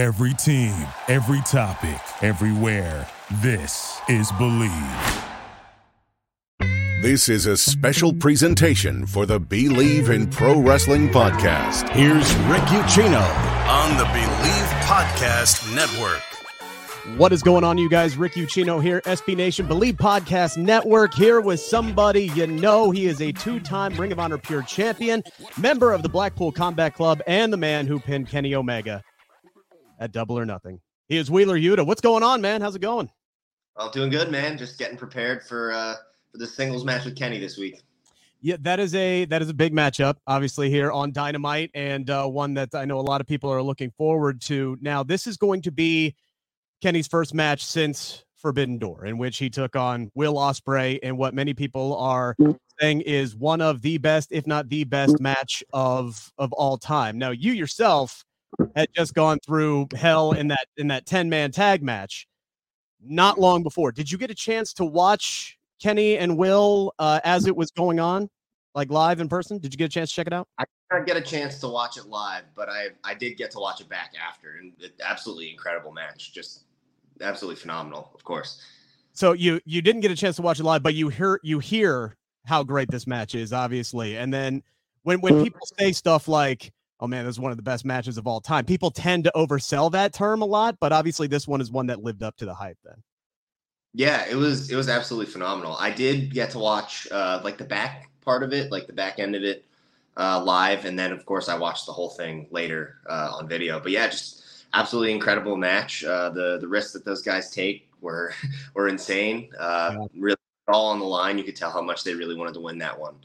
Every team, every topic, everywhere. This is Bleav. This is a special presentation for the Bleav in Pro Wrestling podcast. Here's Rick Ucchino on the Bleav Podcast Network. What is going on, you guys? Rick Ucchino here, SB Nation Bleav Podcast Network, here with somebody you know. He is a two time Ring of Honor Pure Champion, member of the Blackpool Combat Club, and the man who pinned Kenny Omega at Double or Nothing. He is Wheeler Yuta. What's going on, man? How's it going? Well, doing good, man. Just getting prepared for uh for the singles match with Kenny this week. Yeah, that is a that is a big matchup, obviously here on Dynamite, and uh, one that I know a lot of people are looking forward to. Now, this is going to be Kenny's first match since Forbidden Door, in which he took on Will Ospreay, and what many people are saying is one of the best, if not the best, match of of all time. Now, you yourself had just gone through hell in that in that 10 man tag match not long before. Did you get a chance to watch Kenny and Will uh, as it was going on, like live in person? Did you get a chance to check it out? I didn't get a chance to watch it live, but I I did get to watch it back after, and it, absolutely incredible match, just absolutely phenomenal, of course. So you you didn't get a chance to watch it live, but you hear you hear how great this match is, obviously, and then when when people say stuff like oh man, this is one of the best matches of all time. People tend to oversell that term a lot, but obviously this one is one that lived up to the hype then. Yeah, it was it was absolutely phenomenal. I did get to watch uh like the back part of it, like the back end of it uh live and then of course I watched the whole thing later uh on video. But yeah, just absolutely incredible match. Uh the the risks that those guys take were were insane. Uh yeah. really all on the line. You could tell how much they really wanted to win that one.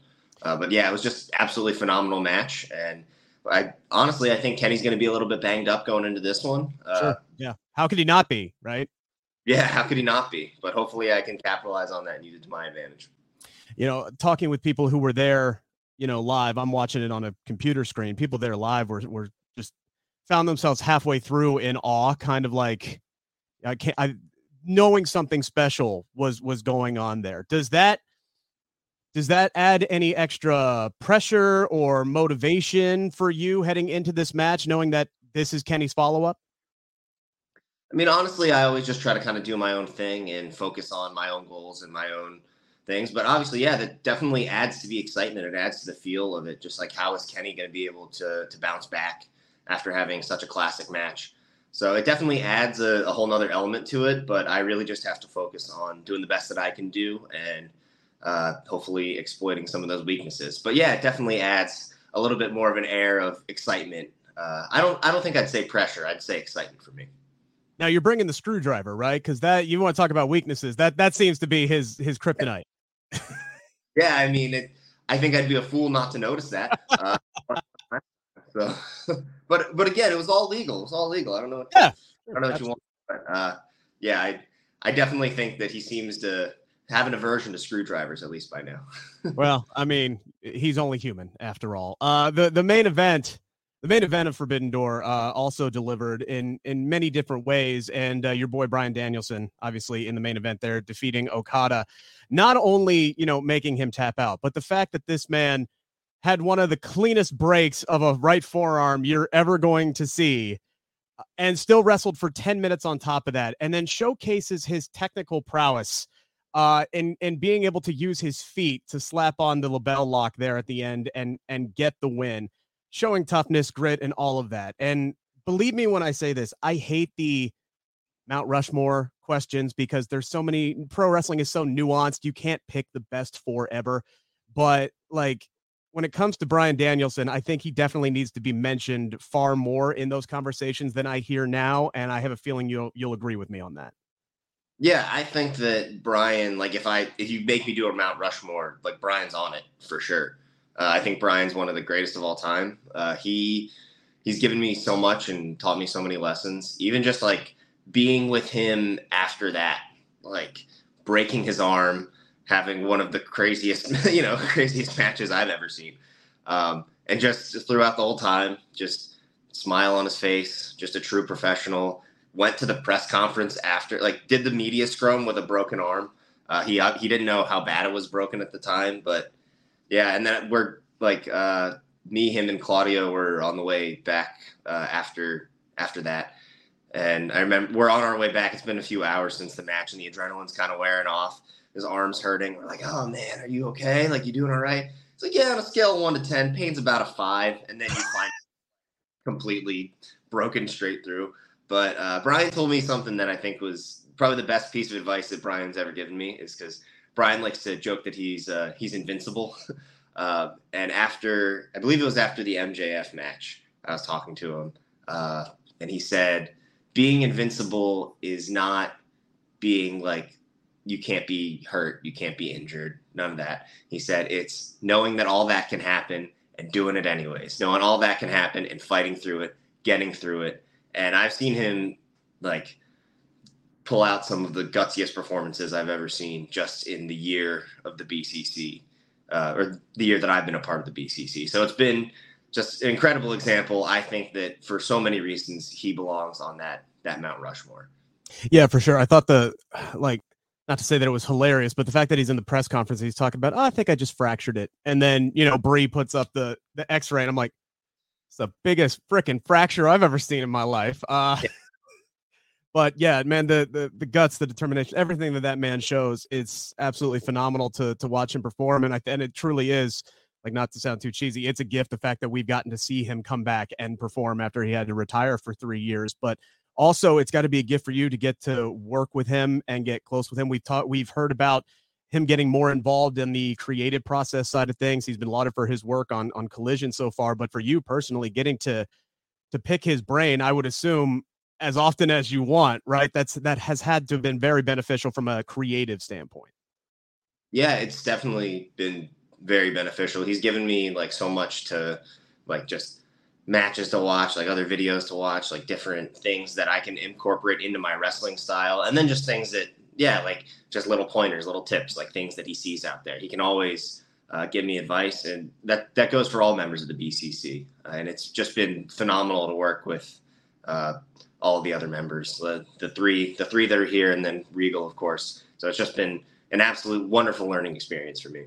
Uh, but yeah, it was just absolutely phenomenal match and I honestly, I think Kenny's going to be a little bit banged up going into this one. Uh, sure. Yeah. How could he not be? Right. Yeah. How could he not be? But hopefully, I can capitalize on that and use it to my advantage. You know, talking with people who were there, you know, live. I'm watching it on a computer screen. People there live were were just found themselves halfway through in awe, kind of like I can't. I knowing something special was was going on there. Does that does that add any extra pressure or motivation for you heading into this match, knowing that this is Kenny's follow up? I mean, honestly, I always just try to kind of do my own thing and focus on my own goals and my own things. But obviously, yeah, that definitely adds to the excitement. It adds to the feel of it. Just like how is Kenny going to be able to to bounce back after having such a classic match? So it definitely adds a, a whole nother element to it. But I really just have to focus on doing the best that I can do and uh, hopefully exploiting some of those weaknesses. But yeah, it definitely adds a little bit more of an air of excitement. Uh, I don't I don't think I'd say pressure. I'd say excitement for me. Now you're bringing the screwdriver, right? Because that you want to talk about weaknesses. That that seems to be his his kryptonite. yeah, I mean, it, I think I'd be a fool not to notice that. Uh, so, but but again, it was all legal. It was all legal. I don't know. What, yeah, I don't know what you want. But, uh, yeah, I I definitely think that he seems to have an aversion to screwdrivers at least by now. well, I mean, he's only human after all. Uh, the the main event, the main event of Forbidden Door, uh, also delivered in in many different ways, and uh, your boy Bryan Danielson, obviously in the main event there, defeating Okada, not only you know making him tap out, but the fact that this man had one of the cleanest breaks of a right forearm you're ever going to see uh, and still wrestled for 10 minutes on top of that and then showcases his technical prowess uh, and and being able to use his feet to slap on the LeBell Lock there at the end and and get the win, showing toughness, grit, and all of that. And believe me when I say this, I hate the Mount Rushmore questions because there's so many. Pro wrestling is so nuanced. You can't pick the best four ever, but like when it comes to Bryan Danielson, I think he definitely needs to be mentioned far more in those conversations than I hear now, and I have a feeling you'll you'll agree with me on that. Yeah, I think that Bryan, like if I if you make me do a Mount Rushmore, like Bryan's on it for sure. Uh, I think Bryan's one of the greatest of all time. Uh, he he's given me so much and taught me so many lessons. Even just like being with him after that, like breaking his arm, having one of the craziest you know craziest matches I've ever seen, um, and just, just throughout the whole time, just smile on his face, just a true professional went to the press conference after, like, did the media scrum with a broken arm. Uh, he uh, he didn't know how bad it was broken at the time, but yeah. And then we're like uh, me, him, and Claudio were on the way back uh, after after that, And I remember we're on our way back. It's been a few hours since the match, and the adrenaline's kind of wearing off. His arm's hurting. We're like, "Oh man, are you okay? Like, you doing all right?" It's like, "Yeah, on a scale of one to ten, pain's about a five, and then you find completely broken straight through." But uh, Bryan told me something that I think was probably the best piece of advice that Bryan's ever given me is because Bryan likes to joke that he's uh, he's invincible. uh, and after, I believe it was after the MJF match, I was talking to him, uh, and he said, "Being invincible is not being like you can't be hurt, you can't be injured, none of that." He said, "It's knowing that all that can happen and doing it anyways, knowing all that can happen and fighting through it, getting through it." And I've seen him like pull out some of the gutsiest performances I've ever seen just in the year of the BCC, uh, or the year that I've been a part of the BCC. So it's been just an incredible example. I think that for so many reasons, he belongs on that that Mount Rushmore. Yeah, for sure. I thought the like not to say that it was hilarious, but the fact that he's in the press conference, he's talking about, oh, I think I just fractured it, and then you know Brie puts up the the X-ray, and I'm like, it's the biggest freaking fracture I've ever seen in my life. Uh, yeah but yeah, man, the, the the guts, the determination, everything that that man shows, it's absolutely phenomenal to to watch him perform, and I and it truly is like not to sound too cheesy, it's a gift the fact that we've gotten to see him come back and perform after he had to retire for three years, but also it's got to be a gift for you to get to work with him and get close with him. We've taught, we've heard about him getting more involved in the creative process side of things. He's been lauded for his work on on Collision so far, but for you personally, getting to to pick his brain, I would assume as often as you want, right? That's that has had to have been very beneficial from a creative standpoint. Yeah, it's definitely been very beneficial. He's given me like so much to like just matches to watch, like other videos to watch, like different things that I can incorporate into my wrestling style, and then just things that yeah, like just little pointers, little tips, like things that he sees out there. He can always uh, give me advice, and that that goes for all members of the BCC. Uh, and it's just been phenomenal to work with uh, all the other members, the, the three, the three that are here, and then Regal, of course. So it's just been an absolute wonderful learning experience for me.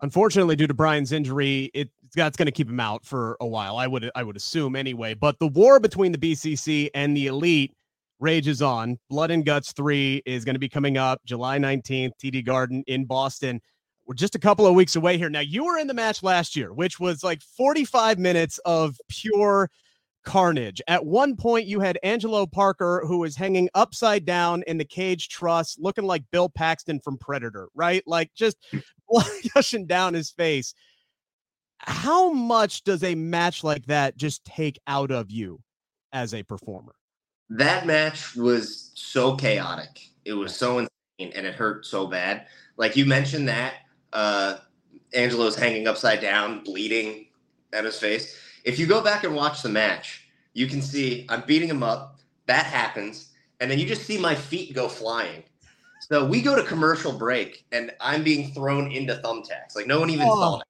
Unfortunately, due to Bryan's injury, it, that's going to keep him out for a while. I would I would assume anyway. But the war between the BCC and the Elite rages on. Blood and Guts three is going to be coming up July nineteenth, TD Garden in Boston. We're just a couple of weeks away here. Now you were in the match last year, which was like forty five minutes of pure carnage. At one point, you had Angelo Parker, who was hanging upside down in the cage truss, looking like Bill Paxton from Predator, right? Like just hmm. gushing down his face. How much does a match like that just take out of you as a performer? That match was so chaotic. It was so insane and it hurt so bad. Like you mentioned that uh Angelo's hanging upside down, bleeding at his face if you go back and watch the match, you can see I'm beating him up. That happens. And then you just see my feet go flying. So we go to commercial break and I'm being thrown into thumbtacks. Like no one even oh. saw it.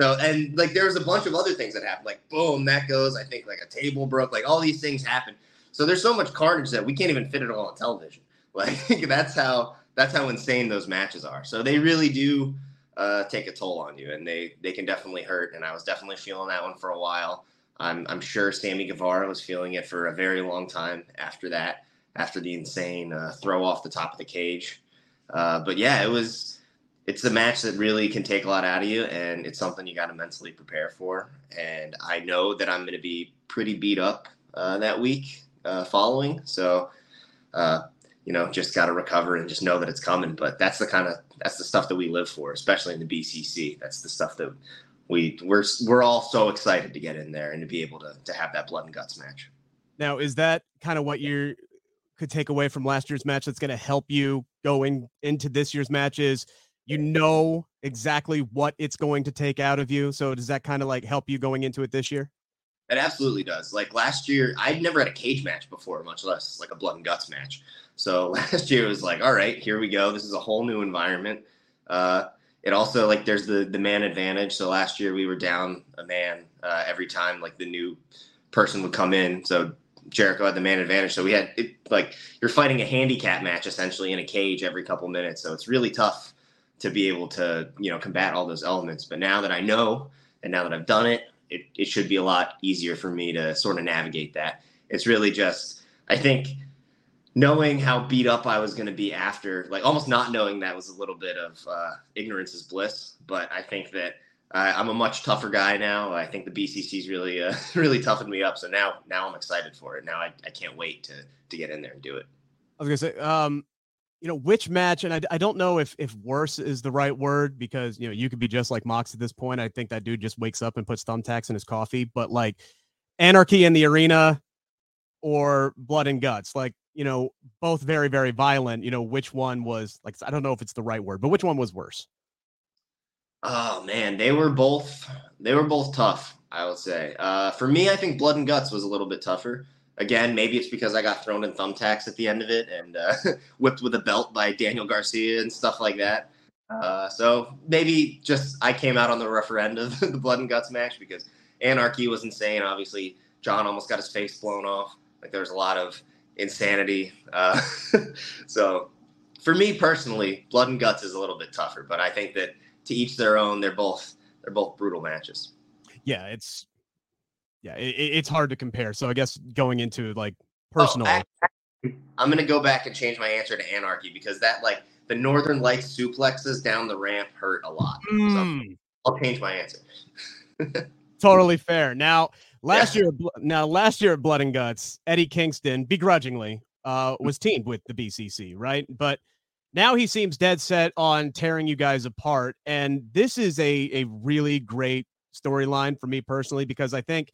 So and like there's a bunch of other things that happen. Like boom, that goes. I think like a table broke. Like all these things happen. So there's so much carnage that we can't even fit it all on television. Like that's how that's how insane those matches are. So they really do uh, take a toll on you, and they they can definitely hurt. And I was definitely feeling that one for a while. I'm I'm sure Sammy Guevara was feeling it for a very long time after that, after the insane uh, throw off the top of the cage. Uh, but yeah, it was. It's a match that really can take a lot out of you, and it's something you got to mentally prepare for. And I know that I'm going to be pretty beat up uh, that week uh, following, so uh, you know, just got to recover and just know that it's coming. But that's the kind of that's the stuff that we live for, especially in the BCC. That's the stuff that we we're we're all so excited to get in there and to be able to to have that blood and guts match. Now, is that kind of what you could take away from last year's match that's going to help you going into this year's matches? You know exactly what it's going to take out of you. So does that kind of like help you going into it this year? It absolutely does. Like last year, I'd never had a cage match before, much less like a blood and guts match. So last year was like, all right, here we go. This is a whole new environment. Uh, it also like there's the the man advantage. So last year we were down a man uh, every time like the new person would come in. So Jericho had the man advantage. So we had it like you're fighting a handicap match essentially in a cage every couple minutes. So it's really tough to be able to you know combat all those elements. But now that I know and now that I've done it, it, it should be a lot easier for me to sort of navigate that it's really just I think knowing how beat up I was going to be after, like almost not knowing that was a little bit of uh, ignorance is bliss. But I think that uh, I'm a much tougher guy now. I think the BCC's really, uh, really toughened me up. So now, now I'm excited for it. Now I, I can't wait to to get in there and do it. I was gonna say, um, you know, which match, and I, I don't know if if worse is the right word because you know you could be just like Mox at this point. I think that dude just wakes up and puts thumbtacks in his coffee. But like, Anarchy in the arena or Blood and Guts, like you know, both very very violent. You know, which one was like? I don't know if it's the right word, but which one was worse? Oh man, they were both they were both tough. I would say. Uh, for me, I think Blood and Guts was a little bit tougher. Again, maybe it's because I got thrown in thumbtacks at the end of it and uh, whipped with a belt by Daniel Garcia and stuff like that. Uh, so maybe just I came out on the end of the blood and guts match because Anarchy was insane. Obviously, Jon almost got his face blown off. Like there was a lot of insanity. Uh, so for me personally, blood and guts is a little bit tougher, but I think that to each their own. They're both they're both brutal matches. Yeah, it's yeah, it, it's hard to compare. So I guess going into like personal. Oh, I'm gonna go back and change my answer to Anarchy because that like the Northern Lights suplexes down the ramp hurt a lot. Mm. So I'll change my answer. totally fair. Now last yeah. year, now last year at Blood and Guts, Eddie Kingston begrudgingly uh, was teamed with the BCC, right? But now he seems dead set on tearing you guys apart, and this is a a really great storyline for me personally because I think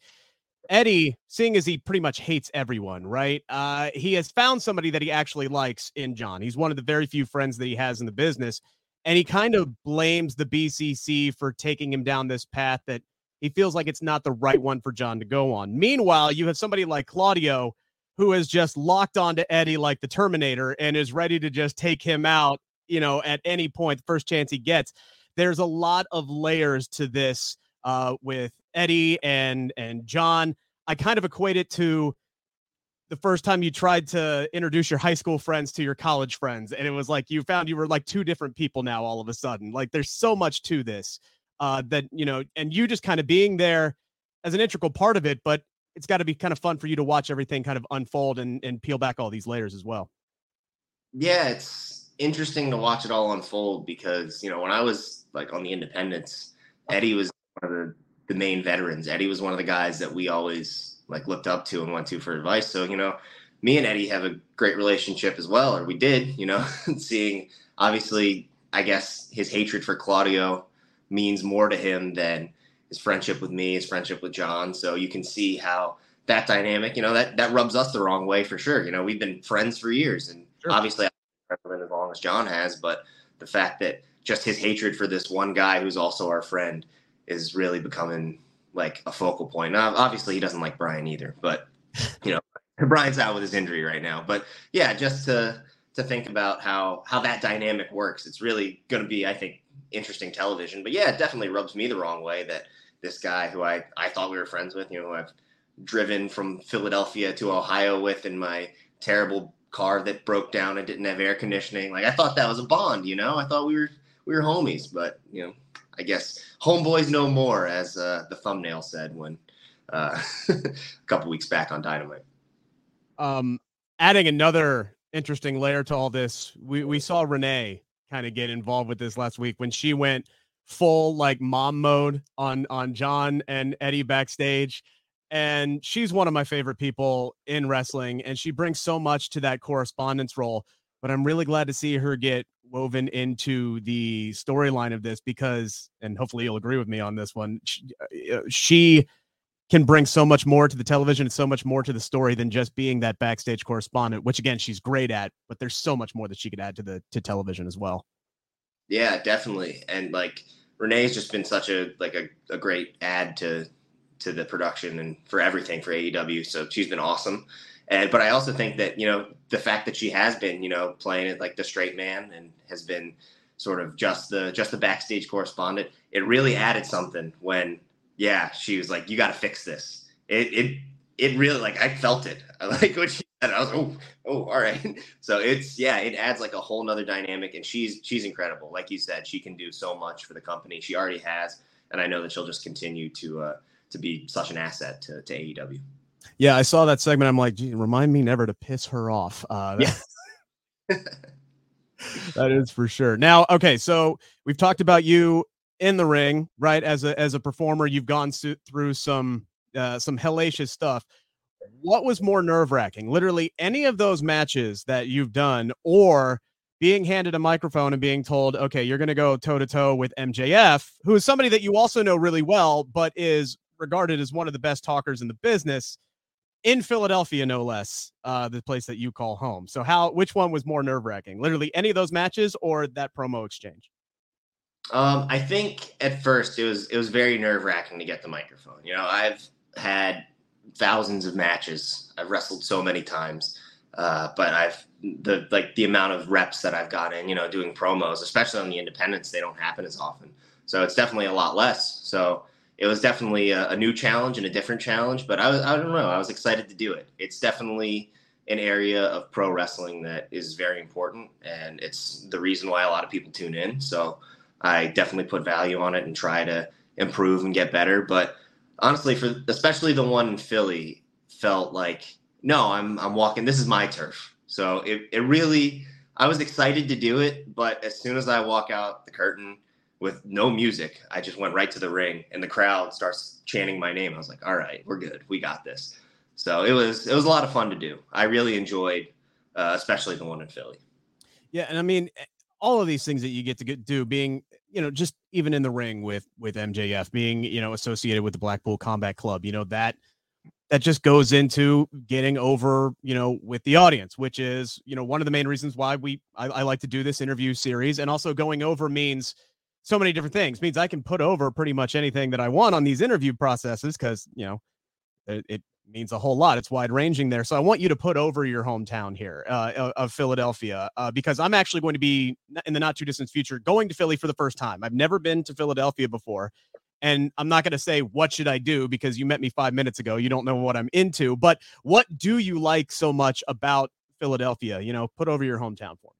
Eddie, seeing as he pretty much hates everyone, right? Uh, he has found somebody that he actually likes in Jon. He's one of the very few friends that he has in the business. And he kind of blames the BCC for taking him down this path that he feels like it's not the right one for Jon to go on. Meanwhile, you have somebody like Claudio who has just locked onto Eddie like the Terminator and is ready to just take him out, you know, at any point, the first chance he gets. There's a lot of layers to this uh, with Eddie and and Jon. I kind of equate it to the first time you tried to introduce your high school friends to your college friends, and it was like you found you were like two different people now all of a sudden. Like there's so much to this uh, that you know, and you just kind of being there as an integral part of it, but it's got to be kind of fun for you to watch everything kind of unfold and, and peel back all these layers as well. Yeah, it's interesting to watch it all unfold because you know when I was like on the independents, Eddie was one of the, the main veterans. Eddie was one of the guys that we always like looked up to and went to for advice. So, you know, me and Eddie have a great relationship as well, or we did, you know, seeing obviously, I guess his hatred for Claudio means more to him than his friendship with me, his friendship with Jon. So you can see how that dynamic, you know, that that rubs us the wrong way for sure. You know, we've been friends for years, and sure. obviously, I've been as long as Jon has. But the fact that just his hatred for this one guy who's also our friend is really becoming like a focal point. Now, obviously, he doesn't like Bryan either, but you know, Bryan's out with his injury right now. But yeah, just to to think about how how that dynamic works, it's really going to be, I think, interesting television. But yeah, it definitely rubs me the wrong way that this guy who I I thought we were friends with, you know, I've driven from Philadelphia to Ohio with in my terrible car that broke down and didn't have air conditioning. Like I thought that was a bond, you know. I thought we were we were homies, but you know, I guess homeboys know more, as uh, the thumbnail said when uh, a couple weeks back on Dynamite. Um, adding another interesting layer to all this, we we saw Renee kind of get involved with this last week when she went full like mom mode on on Jon and Eddie backstage. And she's one of my favorite people in wrestling, and she brings so much to that correspondence role. But I'm really glad to see her get woven into the storyline of this because, and hopefully you'll agree with me on this one, she, uh, uh, she can bring so much more to the television and so much more to the story than just being that backstage correspondent, which again she's great at. But there's so much more that she could add to the to television as well. Yeah, definitely. And like Renee's just been such a like a, a great add to to the production and for everything for AEW. So she's been awesome. And but I also think that you know the fact that she has been you know playing it like the straight man and has been sort of just the just the backstage correspondent. It really added something when yeah she was like you got to fix this. It it it really like I felt it. I like what she said. I was oh oh all right. So it's yeah it adds like a whole nother dynamic and she's she's incredible. Like you said, she can do so much for the company. She already has, and I know that she'll just continue to uh, to be such an asset to, to AEW. Yeah, I saw that segment. I'm like, Gee, remind me never to piss her off. Uh, yeah. that is for sure. Now, okay, so we've talked about you in the ring, right? As a as a performer, you've gone through some uh, some hellacious stuff. What was more nerve wracking? Literally any of those matches that you've done, or being handed a microphone and being told, okay, you're going to go toe to toe with MJF, who is somebody that you also know really well, but is regarded as one of the best talkers in the business in Philadelphia, no less, uh, the place that you call home. So, how, which one was more nerve wracking? Literally any of those matches or that promo exchange? Um, I think at first it was it was very nerve wracking to get the microphone. You know, I've had thousands of matches. I've wrestled so many times, uh, but I've the like the amount of reps that I've gotten. You know, doing promos, especially on the independents, they don't happen as often. So it's definitely a lot less. So it was definitely a, a, new challenge and a different challenge. But I was I don't know. I was excited to do it. It's definitely an area of pro wrestling that is very important, and it's the reason why a lot of people tune in. So I definitely put value on it and try to improve and get better. But honestly, for especially the one in Philly, felt like no, I'm I'm walking. This is my turf. So it it really. I was excited to do it, but as soon as I walk out the curtain with no music. I just went right to the ring, and the crowd starts chanting my name. I was like, "All right, we're good. We got this." So it was it was a lot of fun to do. I really enjoyed, uh, especially the one in Philly. Yeah, and I mean, all of these things that you get to get, do, being you know, just even in the ring with with MJF, being you know associated with the Blackpool Combat Club, you know that that just goes into getting over you know with the audience which is you know one of the main reasons why we I, I, like to do this interview series and also going over means so many different things means I can put over pretty much anything that I want on these interview processes because you know it, it, means a whole lot. It's wide ranging there. So I want you to put over your hometown here uh, of Philadelphia uh, because I'm actually going to be in the not too distant future going to Philly for the first time. I've never been to Philadelphia before. And I'm not going to say what should I do because you met me five minutes ago. You don't know what I'm into, but what do you like so much about Philadelphia? You know, put over your hometown for me.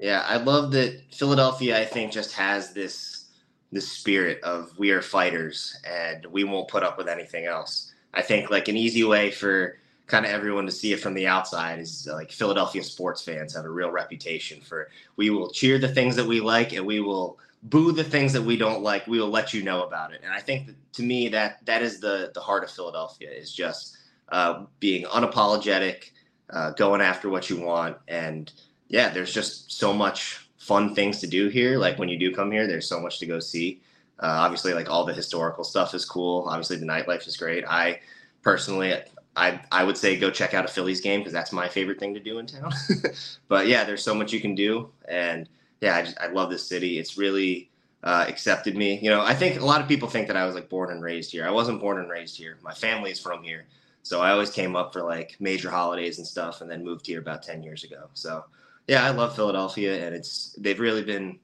Yeah, I love that Philadelphia. I think just has this this spirit of we are fighters and we won't put up with anything else. I think like an easy way for kind of everyone to see it from the outside is like Philadelphia sports fans have a real reputation for we will cheer the things that we like and we will boo the things that we don't like. We will let you know about it. And I think that, to me that that is the the heart of Philadelphia is just uh, being unapologetic, uh, going after what you want and yeah, there's just so much fun things to do here. Like when you do come here, there's so much to go see. Uh, obviously, like all the historical stuff is cool. Obviously, the nightlife is great. I personally, I I would say go check out a Phillies game because that's my favorite thing to do in town. but yeah, there's so much you can do, and yeah, I, just, I love this city. It's really uh, accepted me. You know, I think a lot of people think that I was like born and raised here. I wasn't born and raised here. My family is from here, so I always came up for like major holidays and stuff, and then moved here about ten years ago. So yeah, I love Philadelphia, and it's they've really been,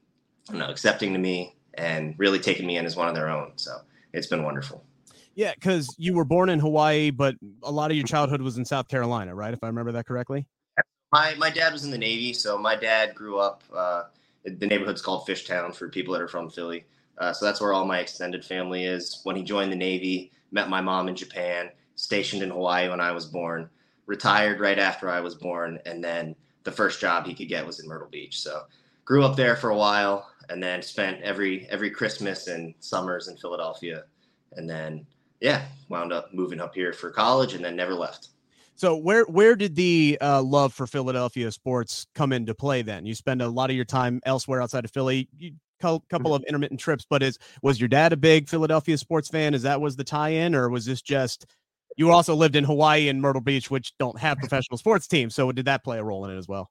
you know, accepting to me and really taking me in as one of their own. So it's been wonderful. Yeah, because you were born in Hawaii, but a lot of your childhood was in South Carolina, right? If I remember that correctly. My my dad was in the Navy, so my dad grew up. Uh, the neighborhood's called Fishtown for people that are from Philly. Uh, so that's where all my extended family is. When he joined the Navy, met my mom in Japan, stationed in Hawaii when I was born, retired right after I was born, and then the first job he could get was in Myrtle Beach. So grew up there for a while and then spent every every Christmas and summers in Philadelphia. And then yeah, wound up moving up here for college and then never left. So where where did the uh, love for Philadelphia sports come into play? Then you spend a lot of your time elsewhere outside of Philly. You, couple of intermittent trips, but is was your dad a big Philadelphia sports fan? Is that was the tie-in, or was this just you also lived in Hawaii and Myrtle Beach, which don't have professional sports teams. So did that play a role in it as well?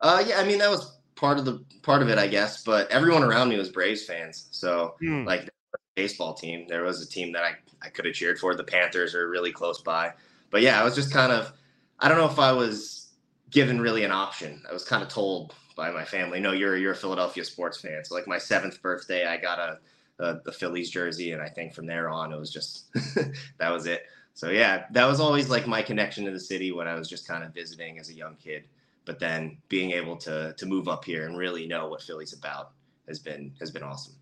Uh, yeah, I mean that was part of the part of it, I guess. But everyone around me was Braves fans, so hmm. like baseball team, there was a team that I I could have cheered for. The Panthers are really close by, but yeah, I was just kind of I don't know if I was given really an option. I was kind of told by my family, no, you're you're a Philadelphia sports fan. So like my seventh birthday, I got a a, a Phillies jersey, and I think from there on, it was just that was it so yeah, that was always like my connection to the city when I was just kind of visiting as a young kid. But then being able to to move up here and really know what Philly's about has been has been awesome.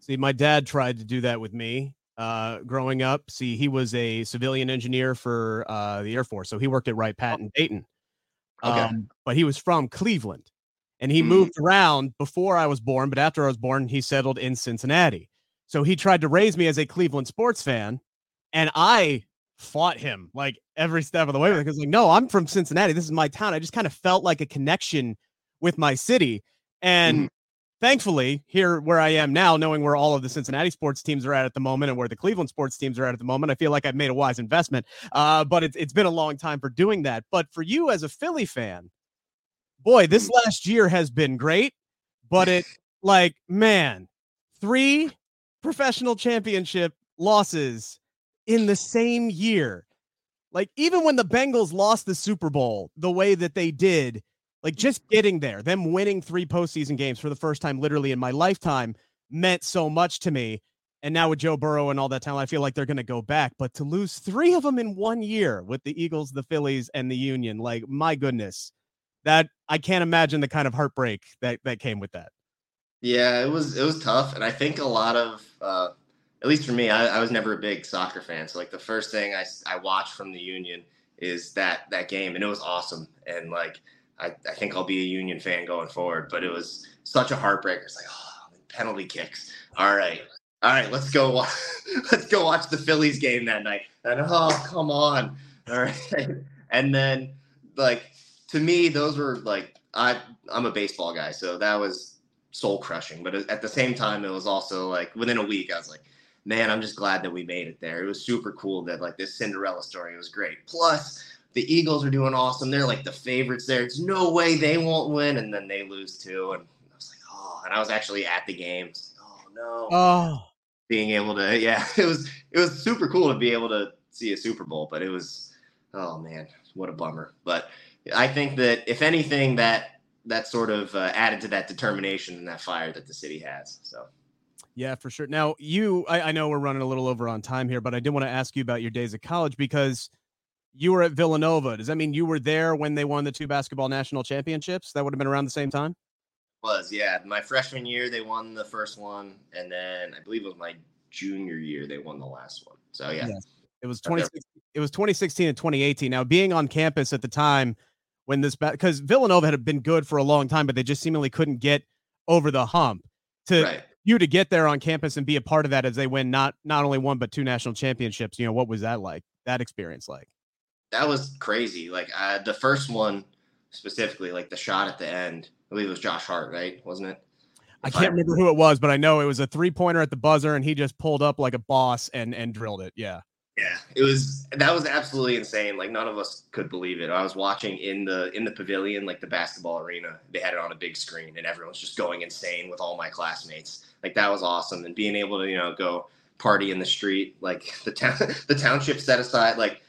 See, my dad tried to do that with me. uh, growing up. See, he was a civilian engineer for uh, the Air Force, so he worked at Wright Pat in Dayton. Okay. Um, but he was from Cleveland, and he Mm. moved around before I was born. But after I was born, he settled in Cincinnati. So he tried to raise me as a Cleveland sports fan, and I fought him like every step of the way because like, no, I'm from Cincinnati. This is my town. I just kind of felt like a connection with my city, and Mhm. thankfully, here where I am now, knowing where all of the Cincinnati sports teams are at at the moment and where the Cleveland sports teams are at at the moment, I feel like I've made a wise investment. Uh, but it's it's been a long time for doing that. But for you as a Philly fan, boy, this last year has been great. But it like man, three professional championship losses in the same year. Like even when the Bengals lost the Super Bowl the way that they did, like just getting there, them winning three postseason games for the first time literally in my lifetime meant so much to me. And now with Joe Burrow and all that talent, I feel like they're going to go back. But to lose three of them in one year with the Eagles, the Phillies, and the Union, like my goodness, that I can't imagine the kind of heartbreak that that came with that. Yeah, it was it was tough, and I think a lot of, uh, at least for me, I, I was never a big soccer fan. So like the first thing I, I watched from the Union is that that game, and it was awesome. And like I, I think I'll be a Union fan going forward. But it was such a heartbreaker. It's like oh, penalty kicks. All right, all right, let's go. wa- let's go watch the Phillies game that night. And oh, come on. All right, and then like to me, those were like I I'm a baseball guy, so that was soul crushing. But at the same time, it was also like within a week, I was like, man, I'm just glad that we made it there. It was super cool that like this Cinderella story was great. Plus, the Eagles are doing awesome. They're like the favorites there. It's no way they won't win, and then they lose too. And I was like, oh, and I was actually at the game. Oh no, Oh, being able to, yeah, it was it was super cool to be able to see a Super Bowl, but it was, oh man, what a bummer. But I think that if anything, that that sort of uh, added to that determination and that fire that the city has. So. Yeah, for sure. Now, you, I, I know we're running a little over on time here, but I did want to ask you about your days at college because you were at Villanova. Does that mean you were there when they won the two basketball national championships? That would have been around the same time? Was yeah, my freshman year they won the first one, and then I believe it was my junior year they won the last one. So yeah, Yes. It was Okay. 20, it was 2016 and 2018. Now, being on campus at the time when this, because Villanova had been good for a long time, but they just seemingly couldn't get over the hump. To right. You to get there on campus and be a part of that as they win not not only one but two national championships, you know, what was that like? That experience like? That was crazy. Like uh, the first one specifically, like the shot at the end. I believe it was Josh Hart, right? Wasn't it? I can't remember who it was, but I know it was a three pointer at the buzzer, and he just pulled up like a boss and and drilled it. Yeah, Yeah, it was that was absolutely insane. Like none of us could believe it. I was watching in the in the pavilion, like the basketball arena. They had it on a big screen, and everyone's just going insane with all my classmates. Like that was awesome, and being able to you know go party in the street, like the town the township set aside, like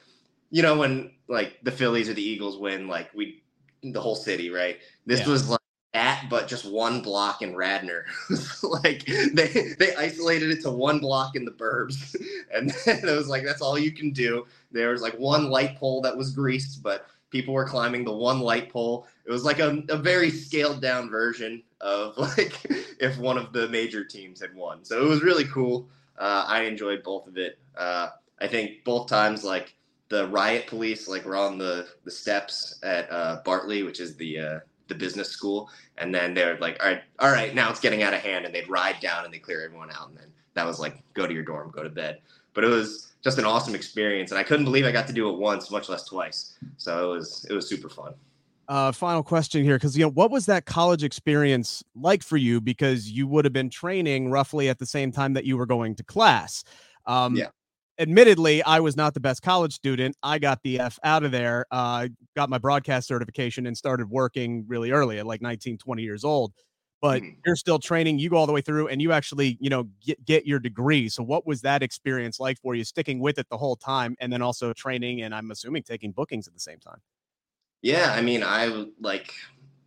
you know when like the Phillies or the Eagles win, like we the whole city, right? This Yeah. was like that, but just one block in Radnor. like they they isolated it to one block in the burbs, and then it was like that's all you can do. There was like one light pole that was greased, but people were climbing the one light pole. It was like a, a very scaled down version of like if one of the major teams had won. So it was really cool. Uh, I enjoyed both of it. Uh, I think both times like the riot police like were on the the steps at uh, Bartley, which is the uh, the business school, and then they're like, all right, all right, now it's getting out of hand, and they'd ride down and they clear everyone out, and then that was like, go to your dorm, go to bed. But it was just an awesome experience, and I couldn't believe I got to do it once, much less twice. So it was it was super fun. Uh, final question here, because you know, what was that college experience like for you? Because you would have been training roughly at the same time that you were going to class. Um, Yeah. Admittedly, I was not the best college student. I got the F out of there. Uh, got my broadcast certification and started working really early at like 19, 20 years old. But Mhm. you're still training. You go all the way through, and you actually, you know, get get your degree. So, what was that experience like for you? Sticking with it the whole time, and then also training, and I'm assuming taking bookings at the same time. Yeah, I mean, I like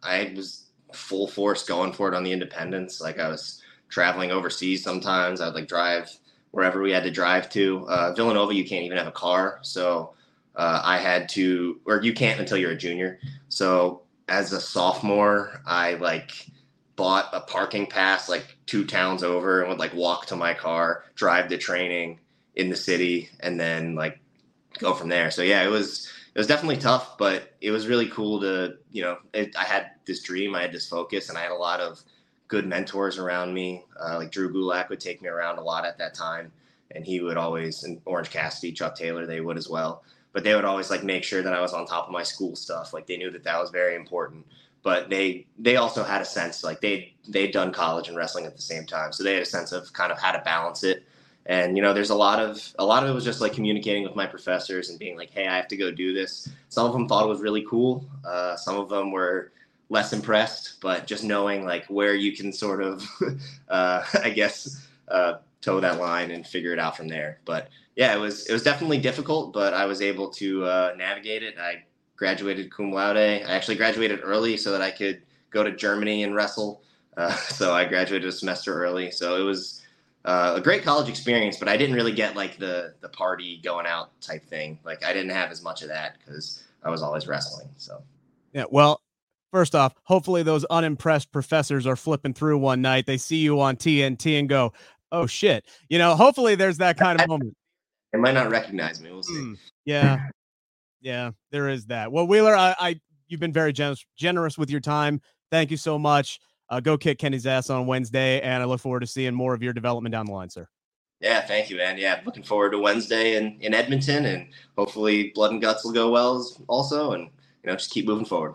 I was full force going for it on the independents. Like I was traveling overseas sometimes. I'd like drive wherever we had to drive to. Uh, Villanova, you can't even have a car, so uh, I had to, or you can't until you're a junior. So as a sophomore, I like bought a parking pass like two towns over and would like walk to my car, drive to training, in the city and then like go from there. So yeah, it was it was definitely tough, but it was really cool to you know it, I had this dream, I had this focus, and I had a lot of good mentors around me. Uh, like Drew Gulak would take me around a lot at that time, and he would always and Orange Cassidy, Chuck Taylor, they would as well. But they would always like make sure that I was on top of my school stuff. Like they knew that that was very important. But they they also had a sense like they they'd done college and wrestling at the same time, so they had a sense of kind of how to balance it and you know there's a lot of a lot of it was just like communicating with my professors and being like hey i have to go do this some of them thought it was really cool uh, some of them were less impressed but just knowing like where you can sort of uh, i guess uh, toe that line and figure it out from there. But yeah it was it was definitely difficult but i was able to uh, navigate it. I graduated cum laude. I actually graduated early so that i could go to germany and wrestle. Uh, so i graduated a semester early. So it was uh, a great college experience, but I didn't really get like the the party going out type thing. Like I didn't have as much of that because I was always wrestling. So. Yeah, well, first off, hopefully those unimpressed professors are flipping through one night. They see you on TNT and go, "Oh shit!" You know, hopefully there's that kind of moment. They might not recognize me. We'll see. Mm, yeah, yeah, there is that. Well, Wheeler, I, I you've been very generous generous with your time. Thank you so much. Uh, go kick Kenny's ass on Wednesday, and I look forward to seeing more of your development down the line, sir. Yeah, thank you, man. Yeah, looking forward to Wednesday in, in Edmonton, and hopefully Blood and Guts will go well also, and you know just keep moving forward.